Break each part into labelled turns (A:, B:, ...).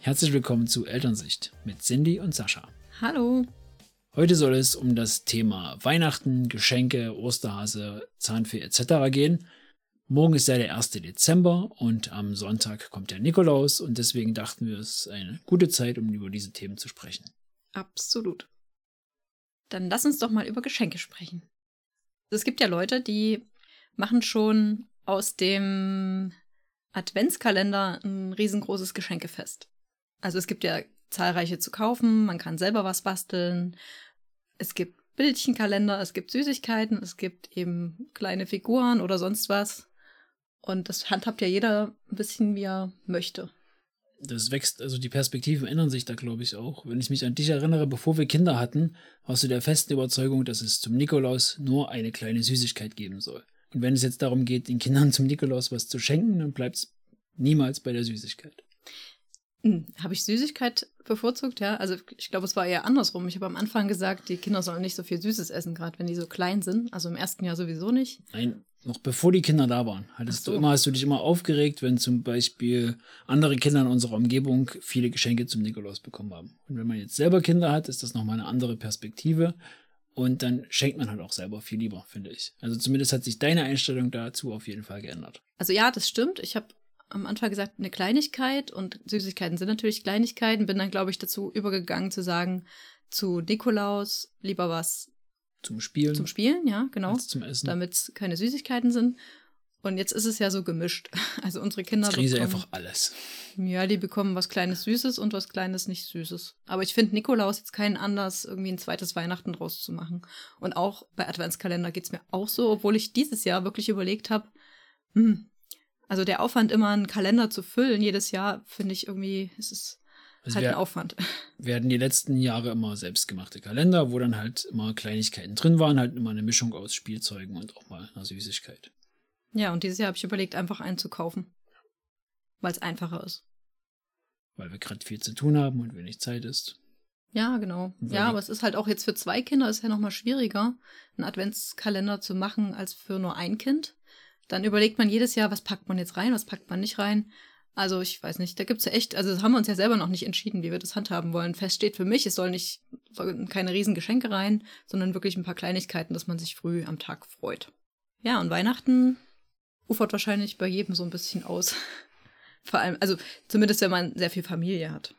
A: Herzlich willkommen zu Elternsicht mit Cindy und Sascha.
B: Hallo.
A: Heute soll es um das Thema Weihnachten, Geschenke, Osterhase, Zahnfee etc. gehen. Morgen ist ja der 1. Dezember und am Sonntag kommt der Nikolaus und deswegen dachten wir, es ist eine gute Zeit, um über diese Themen zu sprechen.
B: Absolut. Dann lass uns doch mal über Geschenke sprechen. Es gibt ja Leute, die machen schon aus dem Adventskalender ein riesengroßes Geschenkefest. Also es gibt ja zahlreiche zu kaufen, man kann selber was basteln. Es gibt Bildchenkalender, es gibt Süßigkeiten, es gibt eben kleine Figuren oder sonst was. Und das handhabt ja jeder ein bisschen, wie er möchte.
A: Das wächst, also die Perspektiven ändern sich da, glaube ich, auch. Wenn ich mich an dich erinnere, bevor wir Kinder hatten, warst du der festen Überzeugung, dass es zum Nikolaus nur eine kleine Süßigkeit geben soll. Und wenn es jetzt darum geht, den Kindern zum Nikolaus was zu schenken, dann bleibt es niemals bei der Süßigkeit.
B: Hm, habe ich Süßigkeit bevorzugt, ja? Also ich glaube, es war eher andersrum. Ich habe am Anfang gesagt, die Kinder sollen nicht so viel Süßes essen, gerade wenn die so klein sind. Also im ersten Jahr sowieso nicht.
A: Nein, noch bevor die Kinder da waren, hattest so. du immer, hast du dich immer aufgeregt, wenn zum Beispiel andere Kinder in unserer Umgebung viele Geschenke zum Nikolaus bekommen haben. Und wenn man jetzt selber Kinder hat, ist das nochmal eine andere Perspektive. Und dann schenkt man halt auch selber viel lieber, finde ich. Also zumindest hat sich deine Einstellung dazu auf jeden Fall geändert.
B: Also ja, das stimmt. Ich habe am Anfang gesagt, eine Kleinigkeit und Süßigkeiten sind natürlich Kleinigkeiten. Bin dann, glaube ich, dazu übergegangen zu sagen, zu Nikolaus lieber was
A: zum Spielen.
B: Zum Spielen, ja, genau.
A: Zum Essen.
B: Damit es keine Süßigkeiten sind. Und jetzt ist es ja so gemischt. Also unsere Kinder.
A: Jetzt kriegen sie einfach alles.
B: Ja, die bekommen was Kleines Süßes und was Kleines nicht Süßes. Aber ich finde Nikolaus jetzt keinen Anlass, irgendwie ein zweites Weihnachten draus zu machen. Und auch bei Adventskalender geht es mir auch so, obwohl ich dieses Jahr wirklich überlegt habe, hm, also der Aufwand, immer einen Kalender zu füllen, jedes Jahr, finde ich irgendwie, es ist also halt wir, ein Aufwand.
A: Wir hatten die letzten Jahre immer selbstgemachte Kalender, wo dann halt immer Kleinigkeiten drin waren, halt immer eine Mischung aus Spielzeugen und auch mal einer Süßigkeit.
B: Ja, und dieses Jahr habe ich überlegt, einfach einen zu kaufen. Weil es einfacher ist.
A: Weil wir gerade viel zu tun haben und wenig Zeit ist.
B: Ja, genau. Ja, aber es ist halt auch jetzt für zwei Kinder ist ja nochmal schwieriger, einen Adventskalender zu machen, als für nur ein Kind. Dann überlegt man jedes Jahr, was packt man jetzt rein, was packt man nicht rein. Also ich weiß nicht, da gibt es ja echt, also das haben wir uns ja selber noch nicht entschieden, wie wir das handhaben wollen. Fest steht für mich, es soll nicht soll keine riesen Geschenke rein, sondern wirklich ein paar Kleinigkeiten, dass man sich früh am Tag freut. Ja, und Weihnachten ufert wahrscheinlich bei jedem so ein bisschen aus. Vor allem, also zumindest wenn man sehr viel Familie hat.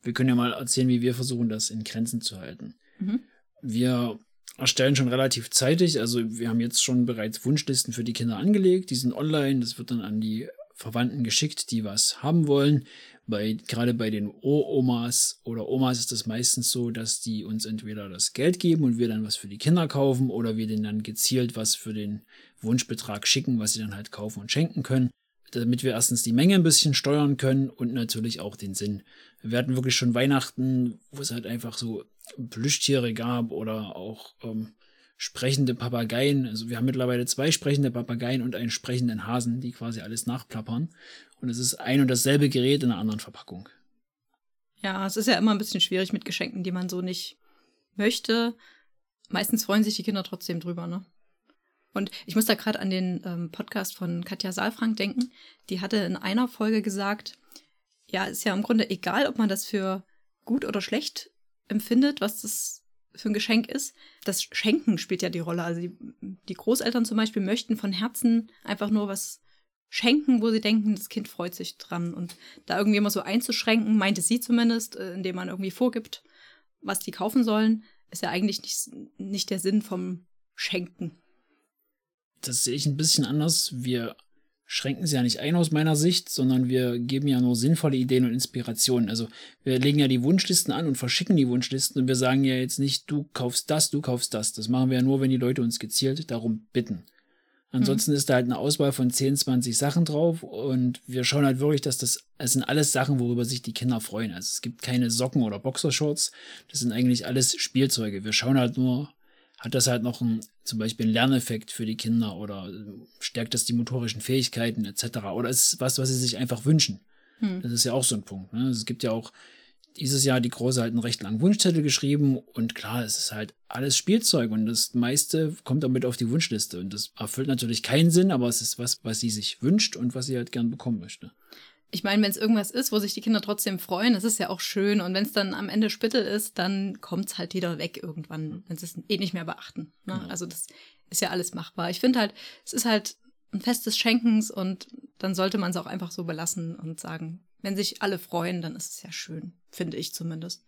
A: Wir können ja mal erzählen, wie wir versuchen, das in Grenzen zu halten. Mhm. Wir erstellen schon relativ zeitig. Also wir haben jetzt schon bereits Wunschlisten für die Kinder angelegt. Die sind online. Das wird dann an die Verwandten geschickt, die was haben wollen. Bei, gerade bei den Omas oder Omas ist es meistens so, dass die uns entweder das Geld geben und wir dann was für die Kinder kaufen oder wir denen dann gezielt was für den Wunschbetrag schicken, was sie dann halt kaufen und schenken können damit wir erstens die Menge ein bisschen steuern können und natürlich auch den Sinn. Wir hatten wirklich schon Weihnachten, wo es halt einfach so Plüschtiere gab oder auch ähm, sprechende Papageien. Also wir haben mittlerweile zwei sprechende Papageien und einen sprechenden Hasen, die quasi alles nachplappern. Und es ist ein und dasselbe Gerät in einer anderen Verpackung.
B: Ja, es ist ja immer ein bisschen schwierig mit Geschenken, die man so nicht möchte. Meistens freuen sich die Kinder trotzdem drüber, ne? Und ich muss da gerade an den ähm, Podcast von Katja Saalfrank denken. Die hatte in einer Folge gesagt, ja, ist ja im Grunde egal, ob man das für gut oder schlecht empfindet, was das für ein Geschenk ist. Das Schenken spielt ja die Rolle. Also die, die Großeltern zum Beispiel möchten von Herzen einfach nur was schenken, wo sie denken, das Kind freut sich dran. Und da irgendwie immer so einzuschränken, meinte sie zumindest, äh, indem man irgendwie vorgibt, was die kaufen sollen, ist ja eigentlich nicht, nicht der Sinn vom Schenken.
A: Das sehe ich ein bisschen anders. Wir schränken sie ja nicht ein aus meiner Sicht, sondern wir geben ja nur sinnvolle Ideen und Inspirationen. Also wir legen ja die Wunschlisten an und verschicken die Wunschlisten und wir sagen ja jetzt nicht, du kaufst das, du kaufst das. Das machen wir ja nur, wenn die Leute uns gezielt darum bitten. Ansonsten mhm. ist da halt eine Auswahl von 10, 20 Sachen drauf und wir schauen halt wirklich, dass das, es sind alles Sachen, worüber sich die Kinder freuen. Also es gibt keine Socken oder Boxershorts, das sind eigentlich alles Spielzeuge. Wir schauen halt nur, hat das halt noch ein, zum Beispiel einen Lerneffekt für die Kinder oder stärkt das die motorischen Fähigkeiten etc. Oder ist es was, was sie sich einfach wünschen? Hm. Das ist ja auch so ein Punkt. Ne? Es gibt ja auch dieses Jahr die Große halt einen recht langen Wunschzettel geschrieben und klar, es ist halt alles Spielzeug und das meiste kommt damit auf die Wunschliste und das erfüllt natürlich keinen Sinn, aber es ist was, was sie sich wünscht und was sie halt gern bekommen möchte.
B: Ich meine, wenn es irgendwas ist, wo sich die Kinder trotzdem freuen, das ist ja auch schön. Und wenn es dann am Ende Spittel ist, dann kommt es halt wieder weg irgendwann, wenn sie es eh nicht mehr beachten. Ne?
A: Genau.
B: Also das ist ja alles machbar. Ich finde halt, es ist halt ein Fest des Schenkens und dann sollte man es auch einfach so belassen und sagen, wenn sich alle freuen, dann ist es ja schön, finde ich zumindest.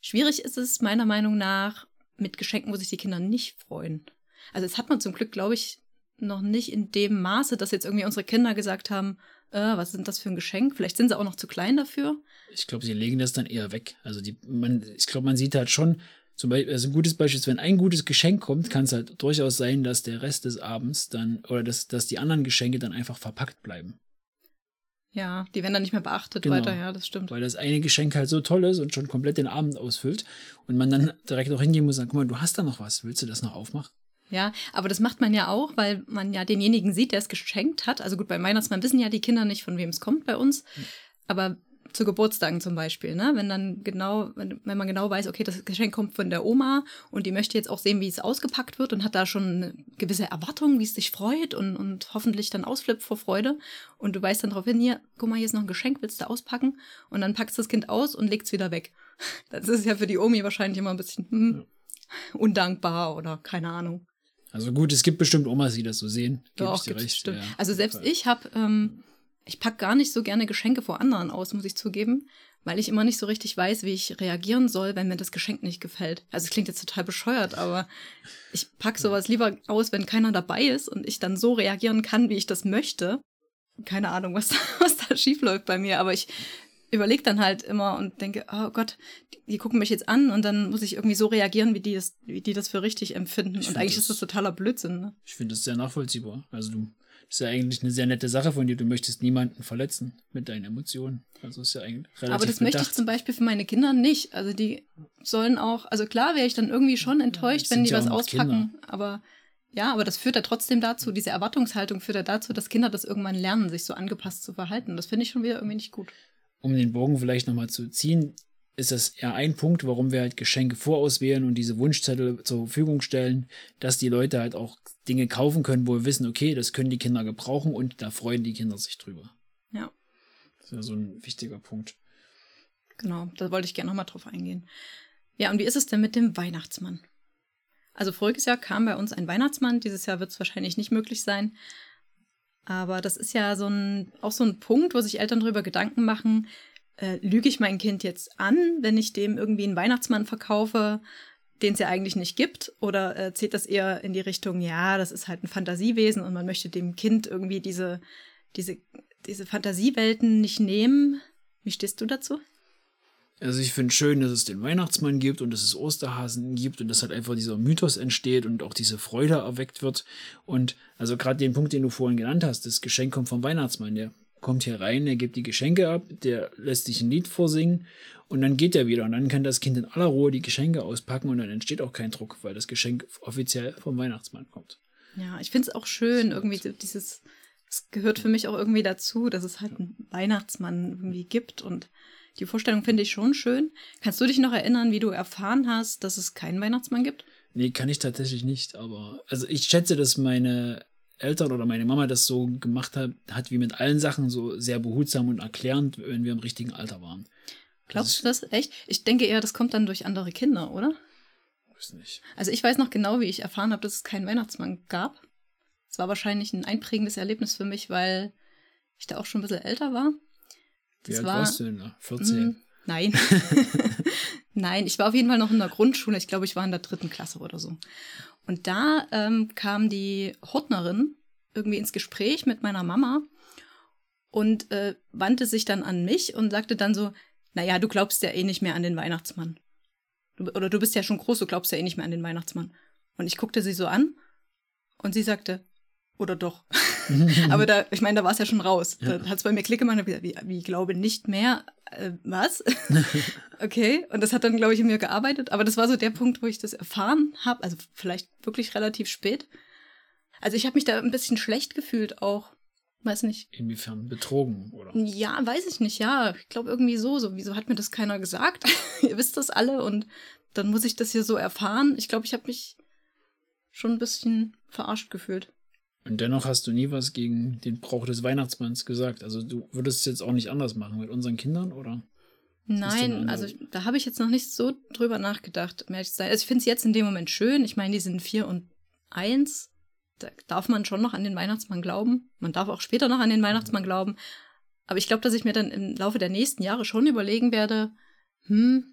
B: Schwierig ist es meiner Meinung nach mit Geschenken, wo sich die Kinder nicht freuen. Also das hat man zum Glück, glaube ich, noch nicht in dem Maße, dass jetzt irgendwie unsere Kinder gesagt haben, äh, was ist denn das für ein Geschenk? Vielleicht sind sie auch noch zu klein dafür.
A: Ich glaube, sie legen das dann eher weg. Also die, man, ich glaube, man sieht halt schon, zum Beispiel, also ein gutes Beispiel ist, wenn ein gutes Geschenk kommt, kann es halt durchaus sein, dass der Rest des Abends dann, oder dass, dass die anderen Geschenke dann einfach verpackt bleiben.
B: Ja, die werden dann nicht mehr beachtet
A: Genau.
B: weiter, ja, das stimmt.
A: Weil das eine Geschenk halt so toll ist und schon komplett den Abend ausfüllt und man dann direkt auch hingehen muss und sagen, guck mal, du hast da noch was, willst du das noch aufmachen?
B: Ja, aber das macht man ja auch, weil man ja denjenigen sieht, der es geschenkt hat. Also gut, beim Weihnachtsmann wissen ja die Kinder nicht, von wem es kommt bei uns. Aber zu Geburtstagen zum Beispiel, ne? Wenn dann genau, wenn, wenn man genau weiß, okay, das Geschenk kommt von der Oma und die möchte jetzt auch sehen, wie es ausgepackt wird und hat da schon eine gewisse Erwartung, wie es sich freut und, und hoffentlich dann ausflippt vor Freude. Und du weißt dann darauf hin, hier, guck mal, hier ist noch ein Geschenk, willst du auspacken? Und dann packst du das Kind aus und legst wieder weg. Das ist ja für die Omi wahrscheinlich immer ein bisschen hm, undankbar oder keine Ahnung.
A: Also gut, es gibt bestimmt Omas, die das so sehen. Gebe ich dir recht. ja.
B: also selbst ich habe, ähm, ich pack gar nicht so gerne Geschenke vor anderen aus, muss ich zugeben, weil ich immer nicht so richtig weiß, wie ich reagieren soll, wenn mir das Geschenk nicht gefällt. Also es klingt jetzt total bescheuert, aber ich pack sowas lieber aus, wenn keiner dabei ist und ich dann so reagieren kann, wie ich das möchte. Keine Ahnung, was da, was da schief läuft bei mir, aber ich überlege dann halt immer und denke, oh Gott, die, die gucken mich jetzt an und dann muss ich irgendwie so reagieren, wie die das, wie die das für richtig empfinden.
A: Ich
B: und eigentlich
A: das-
B: ist das totaler Blödsinn. Ne?
A: Ich finde das sehr nachvollziehbar. Also du, das ist ja eigentlich eine sehr nette Sache von dir. Du möchtest niemanden verletzen mit deinen Emotionen. Also ist ja eigentlich relativ
B: Aber das möchte ich
A: bedacht.
B: zum Beispiel für meine Kinder nicht. Also die sollen auch, also klar wäre ich dann irgendwie schon enttäuscht,
A: es
B: wenn die
A: ja
B: was auspacken, aber ja, aber das führt ja trotzdem dazu, diese Erwartungshaltung führt ja dazu, dass Kinder das irgendwann lernen, sich so angepasst zu verhalten. Das finde ich schon wieder irgendwie nicht gut.
A: Um den Bogen vielleicht nochmal zu ziehen, ist das eher ein Punkt, warum wir halt Geschenke vorauswählen und diese Wunschzettel zur Verfügung stellen, dass die Leute halt auch Dinge kaufen können, wo wir wissen, okay, das können die Kinder gebrauchen und da freuen die Kinder sich drüber.
B: Ja,
A: Das ist ja so ein wichtiger Punkt.
B: genau. Da wollte ich gerne nochmal drauf eingehen. Ja, und wie ist es denn mit dem Weihnachtsmann? Also voriges Jahr kam bei uns ein Weihnachtsmann, dieses Jahr wird es wahrscheinlich nicht möglich sein. Aber das ist ja so ein, auch so ein Punkt, wo sich Eltern darüber Gedanken machen, äh, lüge ich mein Kind jetzt an, wenn ich dem irgendwie einen Weihnachtsmann verkaufe, den es ja eigentlich nicht gibt? Oder äh, zählt das eher in die Richtung, ja, das ist halt ein Fantasiewesen und man möchte dem Kind irgendwie diese, diese, diese Fantasiewelten nicht nehmen? Wie stehst du dazu?
A: Also ich finde schön, dass es den Weihnachtsmann gibt und dass es Osterhasen gibt und dass halt einfach dieser Mythos entsteht und auch diese Freude erweckt wird. Und also gerade den Punkt, den du vorhin genannt hast, das Geschenk kommt vom Weihnachtsmann, der kommt hier rein, der gibt die Geschenke ab, der lässt sich ein Lied vorsingen und dann geht er wieder und dann kann das Kind in aller Ruhe die Geschenke auspacken und dann entsteht auch kein Druck, weil das Geschenk offiziell vom Weihnachtsmann kommt.
B: Ja, ich finde es auch schön, irgendwie dieses, es gehört für mich auch irgendwie dazu, dass es halt einen Weihnachtsmann irgendwie gibt und die Vorstellung finde ich schon schön. Kannst du dich noch erinnern, wie du erfahren hast, dass es keinen Weihnachtsmann gibt?
A: Nee, kann ich tatsächlich nicht, aber also ich schätze, dass meine Eltern oder meine Mama das so gemacht hat, hat wie mit allen Sachen so sehr behutsam und erklärend, wenn wir im richtigen Alter waren.
B: Glaubst du das echt? Ich denke eher, das kommt dann durch andere Kinder, oder?
A: Weiß nicht.
B: Also ich weiß noch genau, wie ich erfahren habe, dass es keinen Weihnachtsmann gab. Es war wahrscheinlich ein einprägendes Erlebnis für mich, weil ich da auch schon ein bisschen älter war.
A: Wie alt
B: war-
A: warst du denn da? 14?
B: Mm, Nein. Nein, ich war auf jeden Fall noch in der Grundschule. Ich glaube, ich war in der dritten Klasse oder so. Und da ähm, kam die Hortnerin irgendwie ins Gespräch mit meiner Mama und äh, wandte sich dann an mich und sagte dann so, naja, du glaubst ja eh nicht mehr an den Weihnachtsmann. Du, oder du bist ja schon groß, du glaubst ja eh nicht mehr an den Weihnachtsmann. Und ich guckte sie so an und sie sagte, oder doch. Aber da, ich meine, da war es ja schon raus. Da hat es bei mir Klick gemacht und gesagt, wie, wie glaube nicht mehr, äh, was? okay, und das hat dann, glaube ich, in mir gearbeitet. Aber das war so der Punkt, wo ich das erfahren habe, also vielleicht wirklich relativ spät. Also ich habe mich da ein bisschen schlecht gefühlt auch. Weiß nicht.
A: Inwiefern betrogen, oder?
B: Ja, weiß ich nicht, ja. Ich glaube irgendwie so, so. Wieso hat mir das keiner gesagt? Ihr wisst das alle und dann muss ich das hier so erfahren. Ich glaube, ich habe mich schon ein bisschen verarscht gefühlt.
A: Und dennoch hast du nie was gegen den Brauch des Weihnachtsmanns gesagt. Also du würdest es jetzt auch nicht anders machen mit unseren Kindern, oder?
B: Nein, also da habe ich jetzt noch nicht so drüber nachgedacht, um ehrlich zu sein. Also ich finde es jetzt in dem Moment schön. Ich meine, die sind vier und eins. Da darf man schon noch an den Weihnachtsmann glauben. Man darf auch später noch an den Weihnachtsmann glauben. Aber ich glaube, dass ich mir dann im Laufe der nächsten Jahre schon überlegen werde, hm,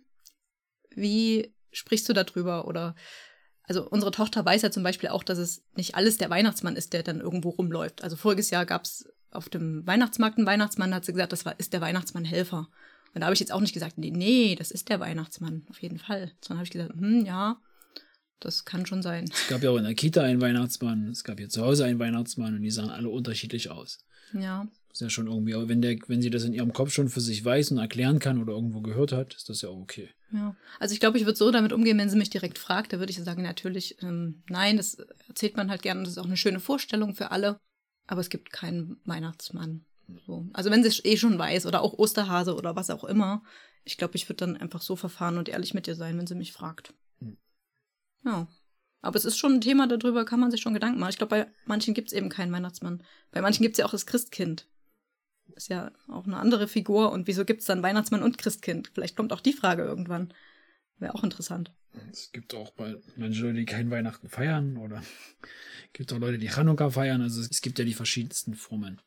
B: wie sprichst du darüber? Oder also unsere Tochter weiß ja zum Beispiel auch, dass es nicht alles der Weihnachtsmann ist, der dann irgendwo rumläuft. Also voriges Jahr gab es auf dem Weihnachtsmarkt einen Weihnachtsmann, da hat sie gesagt, das war, ist der Weihnachtsmann Helfer. Und da habe ich jetzt auch nicht gesagt, nee, nee, das ist der Weihnachtsmann, auf jeden Fall. Sondern habe ich gesagt, hm, ja, das kann schon sein.
A: Es gab ja auch in der Kita einen Weihnachtsmann, es gab hier zu Hause einen Weihnachtsmann und die sahen alle unterschiedlich aus.
B: Ja.
A: Ist ja schon irgendwie, aber wenn, der, wenn sie das in ihrem Kopf schon für sich weiß und erklären kann oder irgendwo gehört hat, ist das ja auch okay.
B: Ja. Also ich glaube, ich würde so damit umgehen, wenn sie mich direkt fragt, da würde ich sagen, natürlich, ähm, nein, das erzählt man halt gerne, das ist auch eine schöne Vorstellung für alle, aber es gibt keinen Weihnachtsmann. So. Also wenn sie es eh schon weiß oder auch Osterhase oder was auch immer, ich glaube, ich würde dann einfach so verfahren und ehrlich mit ihr sein, wenn sie mich fragt. Hm. Ja. Aber es ist schon ein Thema, darüber kann man sich schon Gedanken machen. Ich glaube, bei manchen gibt es eben keinen Weihnachtsmann. Bei manchen gibt es ja auch das Christkind. Ist ja auch eine andere Figur. Und wieso gibt es dann Weihnachtsmann und Christkind? Vielleicht kommt auch die Frage irgendwann. Wäre auch interessant.
A: Es gibt auch Leute, die kein Weihnachten feiern oder es gibt auch Leute, die Chanukka feiern. Also es gibt ja die verschiedensten Formen.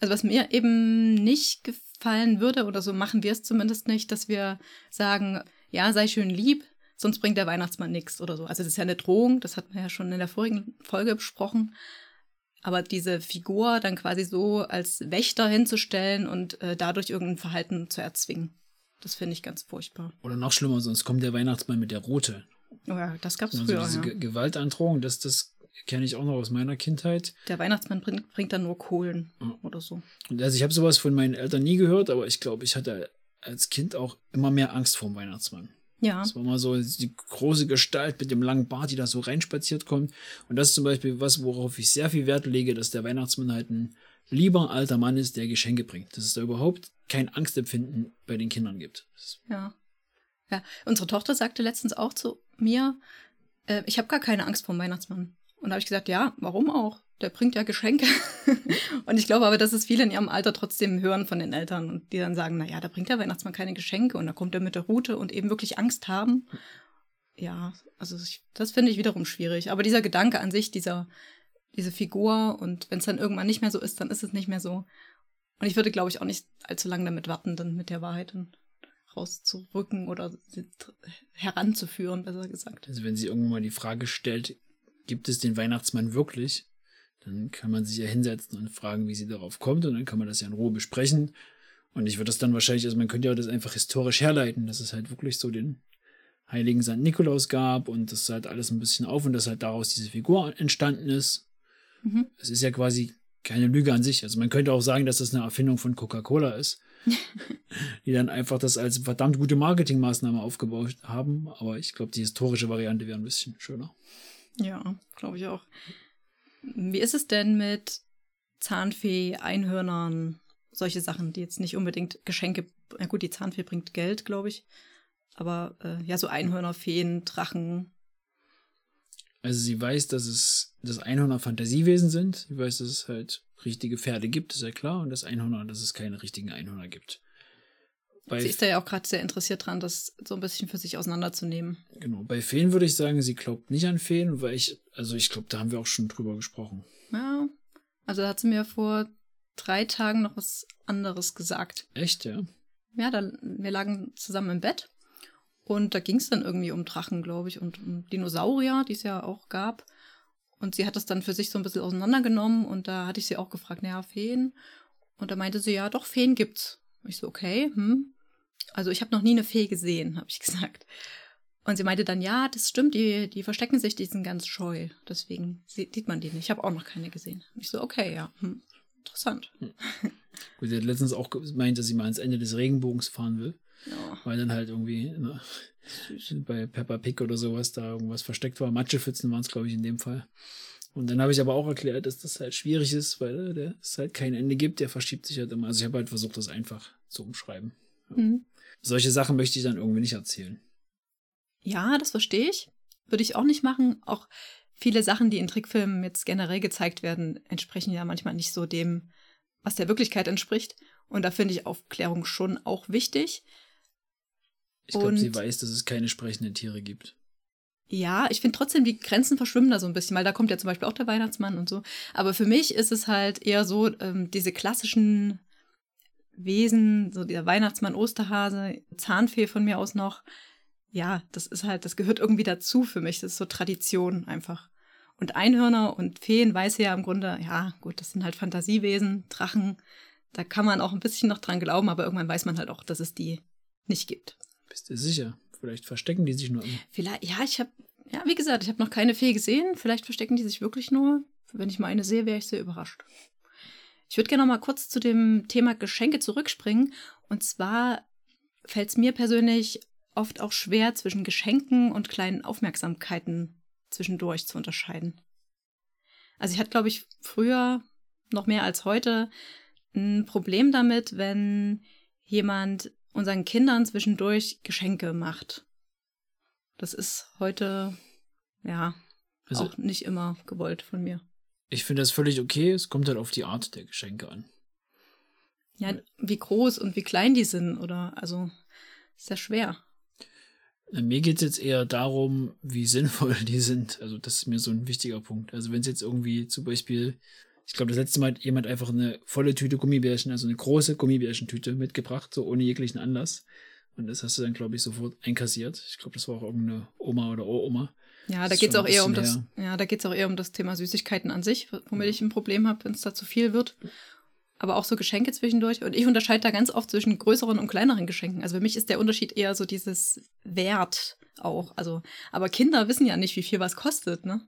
B: Also was mir eben nicht gefallen würde, oder so machen wir es zumindest nicht, dass wir sagen, ja, sei schön lieb, sonst bringt der Weihnachtsmann nichts oder so. Also das ist ja eine Drohung, das hatten wir ja schon in der vorigen Folge besprochen. Aber diese Figur dann quasi so als Wächter hinzustellen und äh, dadurch irgendein Verhalten zu erzwingen, das finde ich ganz furchtbar.
A: Oder noch schlimmer, sonst kommt der Weihnachtsmann mit der Rote.
B: Oh ja, das gab es
A: also
B: früher.
A: Diese
B: ja.
A: Gewaltandrohung, das, das kenne ich auch noch aus meiner Kindheit.
B: Der Weihnachtsmann bringt, bringt dann nur Kohlen ja. oder so.
A: Und also ich habe sowas von meinen Eltern nie gehört, aber ich glaube, ich hatte als Kind auch immer mehr Angst vor dem Weihnachtsmann.
B: Ja.
A: Das war mal so die große Gestalt mit dem langen Bart, die da so reinspaziert kommt. Und das ist zum Beispiel was, worauf ich sehr viel Wert lege, dass der Weihnachtsmann halt ein lieber alter Mann ist, der Geschenke bringt. Dass es da überhaupt kein Angstempfinden bei den Kindern gibt.
B: Ja. Ja, unsere Tochter sagte letztens auch zu mir, äh, ich habe gar keine Angst vor dem Weihnachtsmann. Und da habe ich gesagt, ja, warum auch? Der bringt ja Geschenke. und ich glaube aber, dass es viele in ihrem Alter trotzdem hören von den Eltern und die dann sagen, naja, da bringt der Weihnachtsmann keine Geschenke und da kommt er mit der Route und eben wirklich Angst haben. Ja, also ich, das finde ich wiederum schwierig. Aber dieser Gedanke an sich, dieser, diese Figur und wenn es dann irgendwann nicht mehr so ist, dann ist es nicht mehr so. Und ich würde, glaube ich, auch nicht allzu lange damit warten, dann mit der Wahrheit rauszurücken oder heranzuführen, besser gesagt.
A: Also wenn sie irgendwann mal die Frage stellt, gibt es den Weihnachtsmann wirklich? Dann kann man sich ja hinsetzen und fragen, wie sie darauf kommt und dann kann man das ja in Ruhe besprechen. Und ich würde das dann wahrscheinlich, also man könnte ja das einfach historisch herleiten, dass es halt wirklich so den heiligen St. Nikolaus gab und das halt alles ein bisschen auf und dass halt daraus diese Figur entstanden ist. Mhm. Es ist ja quasi keine Lüge an sich. Also man könnte auch sagen, dass das eine Erfindung von Coca-Cola ist, die dann einfach das als verdammt gute Marketingmaßnahme aufgebaut haben. Aber ich glaube, die historische Variante wäre ein bisschen schöner.
B: Ja, glaube ich auch. Wie ist es denn mit Zahnfee, Einhörnern, solche Sachen, die jetzt nicht unbedingt Geschenke, na gut, die Zahnfee bringt Geld, glaube ich, aber äh, ja, so Einhörner, Feen, Drachen.
A: Also sie weiß, dass es dass Einhörner Fantasiewesen sind. Sie weiß, dass es halt richtige Pferde gibt, ist ja klar, und dass Einhörner, dass es keine richtigen Einhörner gibt.
B: Bei sie ist da ja auch gerade sehr interessiert dran, das so ein bisschen für sich auseinanderzunehmen.
A: Genau. Bei Feen würde ich sagen, sie glaubt nicht an Feen, weil ich, also ich glaube, da haben wir auch schon drüber gesprochen.
B: Ja. Also da hat sie mir vor drei Tagen noch was anderes gesagt.
A: Echt, ja?
B: Ja, dann, wir lagen zusammen im Bett und da ging es dann irgendwie um Drachen, glaube ich, und um Dinosaurier, die es ja auch gab. Und sie hat das dann für sich so ein bisschen auseinandergenommen und da hatte ich sie auch gefragt, naja, Feen. Und da meinte sie, ja, doch, Feen gibt's. Und ich so, okay, hm. Also ich habe noch nie eine Fee gesehen, habe ich gesagt. Und sie meinte dann, ja, das stimmt, die, die verstecken sich, die sind ganz scheu. Deswegen sieht man die nicht. Ich habe auch noch keine gesehen. Und ich so, okay, ja, hm. interessant. Hm.
A: Gut, sie hat letztens auch gemeint, dass sie mal ans Ende des Regenbogens fahren will.
B: Ja.
A: Weil dann halt irgendwie ne, bei Peppa Pig oder sowas da irgendwas versteckt war. Matschepfützen waren es, glaube ich, in dem Fall. Und dann habe ich aber auch erklärt, dass das halt schwierig ist, weil äh, es halt kein Ende gibt. Der verschiebt sich halt immer. Also ich habe halt versucht, das einfach zu umschreiben. Mhm. Solche Sachen möchte ich dann irgendwie nicht erzählen.
B: Ja, das verstehe ich. Würde ich auch nicht machen. Auch viele Sachen, die in Trickfilmen jetzt generell gezeigt werden, entsprechen ja manchmal nicht so dem, was der Wirklichkeit entspricht. Und da finde ich Aufklärung schon auch wichtig.
A: Ich glaube, sie weiß, dass es keine sprechenden Tiere gibt.
B: Ja, ich finde trotzdem, die Grenzen verschwimmen da so ein bisschen, weil da kommt ja zum Beispiel auch der Weihnachtsmann und so. Aber für mich ist es halt eher so, ähm, diese klassischen Wesen, so der Weihnachtsmann, Osterhase, Zahnfee von mir aus noch. Ja, das ist halt, das gehört irgendwie dazu für mich. Das ist so Tradition einfach. Und Einhörner und Feen weiß ja im Grunde, ja, gut, das sind halt Fantasiewesen, Drachen. Da kann man auch ein bisschen noch dran glauben, aber irgendwann weiß man halt auch, dass es die nicht gibt.
A: Bist du sicher? Vielleicht verstecken die sich nur.
B: Vielleicht, ja, ich habe, ja, wie gesagt, ich habe noch keine Fee gesehen. Vielleicht verstecken die sich wirklich nur. Wenn ich mal eine sehe, wäre ich sehr überrascht. Ich würde gerne noch mal kurz zu dem Thema Geschenke zurückspringen. Und zwar fällt es mir persönlich oft auch schwer, zwischen Geschenken und kleinen Aufmerksamkeiten zwischendurch zu unterscheiden. Also ich hatte, glaube ich, früher noch mehr als heute ein Problem damit, wenn jemand unseren Kindern zwischendurch Geschenke macht. Das ist heute, ja, also, auch nicht immer gewollt von mir.
A: Ich finde das völlig okay. Es kommt halt auf die Art der Geschenke an.
B: Ja, wie groß und wie klein die sind, oder? Also, ist ja schwer.
A: Mir geht es jetzt eher darum, wie sinnvoll die sind. Also, das ist mir so ein wichtiger Punkt. Also, wenn es jetzt irgendwie zum Beispiel, ich glaube, das letzte Mal hat jemand einfach eine volle Tüte Gummibärchen, also eine große Gummibärchentüte mitgebracht, so ohne jeglichen Anlass. Und das hast du dann, glaube ich, sofort einkassiert. Ich glaube, das war auch irgendeine Oma oder Uroma.
B: Ja, da geht es auch eher um das, ja, da geht's auch eher um das Thema Süßigkeiten an sich, womit ja. ich ein Problem habe, wenn es da zu viel wird. Aber auch so Geschenke zwischendurch. Und ich unterscheide da ganz oft zwischen größeren und kleineren Geschenken. Also für mich ist der Unterschied eher so dieses Wert auch. Also, aber Kinder wissen ja nicht, wie viel was kostet, ne?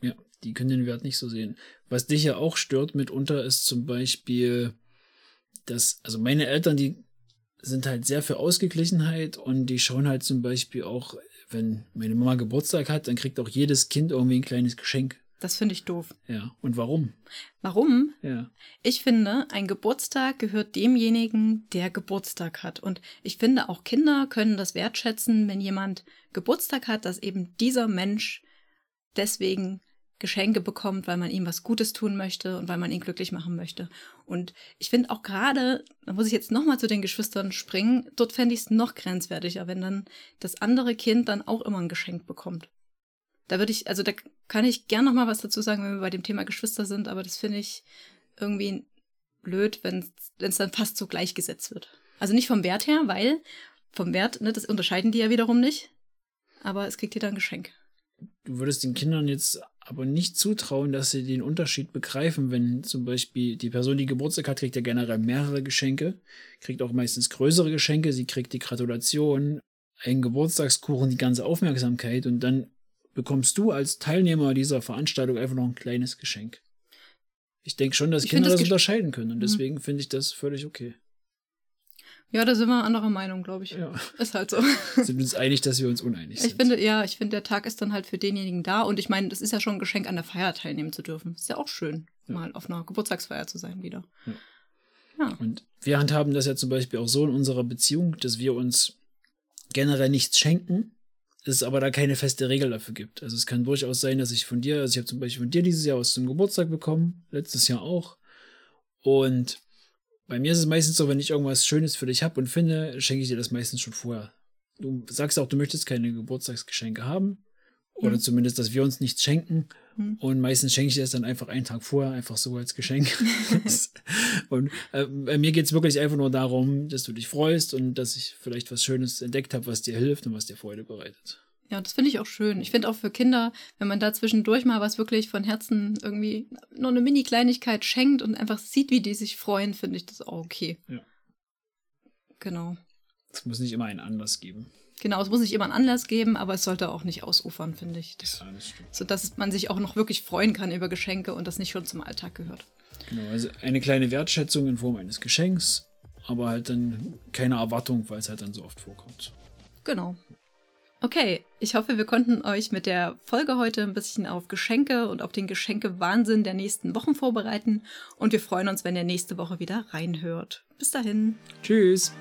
A: Ja, die können den Wert nicht so sehen. Was dich ja auch stört mitunter ist zum Beispiel, dass, also meine Eltern, die sind halt sehr für Ausgeglichenheit und die schauen halt zum Beispiel auch wenn meine Mama Geburtstag hat, dann kriegt auch jedes Kind irgendwie ein kleines Geschenk.
B: Das finde ich doof.
A: Ja. Und warum?
B: Warum?
A: Ja.
B: Ich finde, ein Geburtstag gehört demjenigen, der Geburtstag hat. Und ich finde, auch Kinder können das wertschätzen, wenn jemand Geburtstag hat, dass eben dieser Mensch deswegen Geschenke bekommt, weil man ihm was Gutes tun möchte und weil man ihn glücklich machen möchte. Und ich finde auch gerade, da muss ich jetzt nochmal zu den Geschwistern springen, dort fände ich es noch grenzwertiger, wenn dann das andere Kind dann auch immer ein Geschenk bekommt. Da würde ich, also da kann ich gern nochmal was dazu sagen, wenn wir bei dem Thema Geschwister sind, aber das finde ich irgendwie blöd, wenn es dann fast so gleichgesetzt wird. Also nicht vom Wert her, weil vom Wert, ne, das unterscheiden die ja wiederum nicht, aber es kriegt jeder ein Geschenk.
A: Du würdest den Kindern jetzt aber nicht zutrauen, dass sie den Unterschied begreifen, wenn zum Beispiel die Person, die Geburtstag hat, kriegt ja generell mehrere Geschenke, kriegt auch meistens größere Geschenke, sie kriegt die Gratulation, einen Geburtstagskuchen, die ganze Aufmerksamkeit und dann bekommst du als Teilnehmer dieser Veranstaltung einfach noch ein kleines Geschenk. Ich denke schon, dass ich Kinder das, das unterscheiden können und mhm. deswegen finde ich das völlig okay.
B: Ja, da sind wir anderer Meinung, glaube ich.
A: Ja.
B: Ist halt so.
A: Sind uns einig, dass wir uns uneinig sind?
B: Ich finde, ja, ich finde, der Tag ist dann halt für denjenigen da. Und ich meine, das ist ja schon ein Geschenk, an der Feier teilnehmen zu dürfen. Ist ja auch schön, ja. mal auf einer Geburtstagsfeier zu sein wieder. Ja.
A: ja. Und wir handhaben das ja zum Beispiel auch so in unserer Beziehung, dass wir uns generell nichts schenken, es aber da keine feste Regel dafür gibt. Also es kann durchaus sein, dass ich von dir, also ich habe zum Beispiel von dir dieses Jahr was zum Geburtstag bekommen, letztes Jahr auch. Und bei mir ist es meistens so, wenn ich irgendwas Schönes für dich habe und finde, schenke ich dir das meistens schon vorher. Du sagst auch, du möchtest keine Geburtstagsgeschenke haben. Oder mhm. zumindest, dass wir uns nichts schenken. Mhm. Und meistens schenke ich dir das dann einfach einen Tag vorher, einfach so als Geschenk. und äh, bei mir geht es wirklich einfach nur darum, dass du dich freust und dass ich vielleicht was Schönes entdeckt habe, was dir hilft und was dir Freude bereitet.
B: Ja, das finde ich auch schön. Ich finde auch für Kinder, wenn man da zwischendurch mal was wirklich von Herzen irgendwie nur eine Mini-Kleinigkeit schenkt und einfach sieht, wie die sich freuen, finde ich das auch okay.
A: Ja.
B: Genau.
A: Es muss nicht immer einen Anlass geben.
B: Genau, es muss nicht immer einen Anlass geben, aber es sollte auch nicht ausufern, finde ich. Das,
A: ja, das stimmt.
B: Sodass man sich auch noch wirklich freuen kann über Geschenke und das nicht schon zum Alltag gehört.
A: Genau, also eine kleine Wertschätzung in Form eines Geschenks, aber halt dann keine Erwartung, weil es halt dann so oft vorkommt.
B: Genau. Okay, ich hoffe, wir konnten euch mit der Folge heute ein bisschen auf Geschenke und auf den Geschenke-Wahnsinn der nächsten Wochen vorbereiten und wir freuen uns, wenn ihr nächste Woche wieder reinhört. Bis dahin.
A: Tschüss.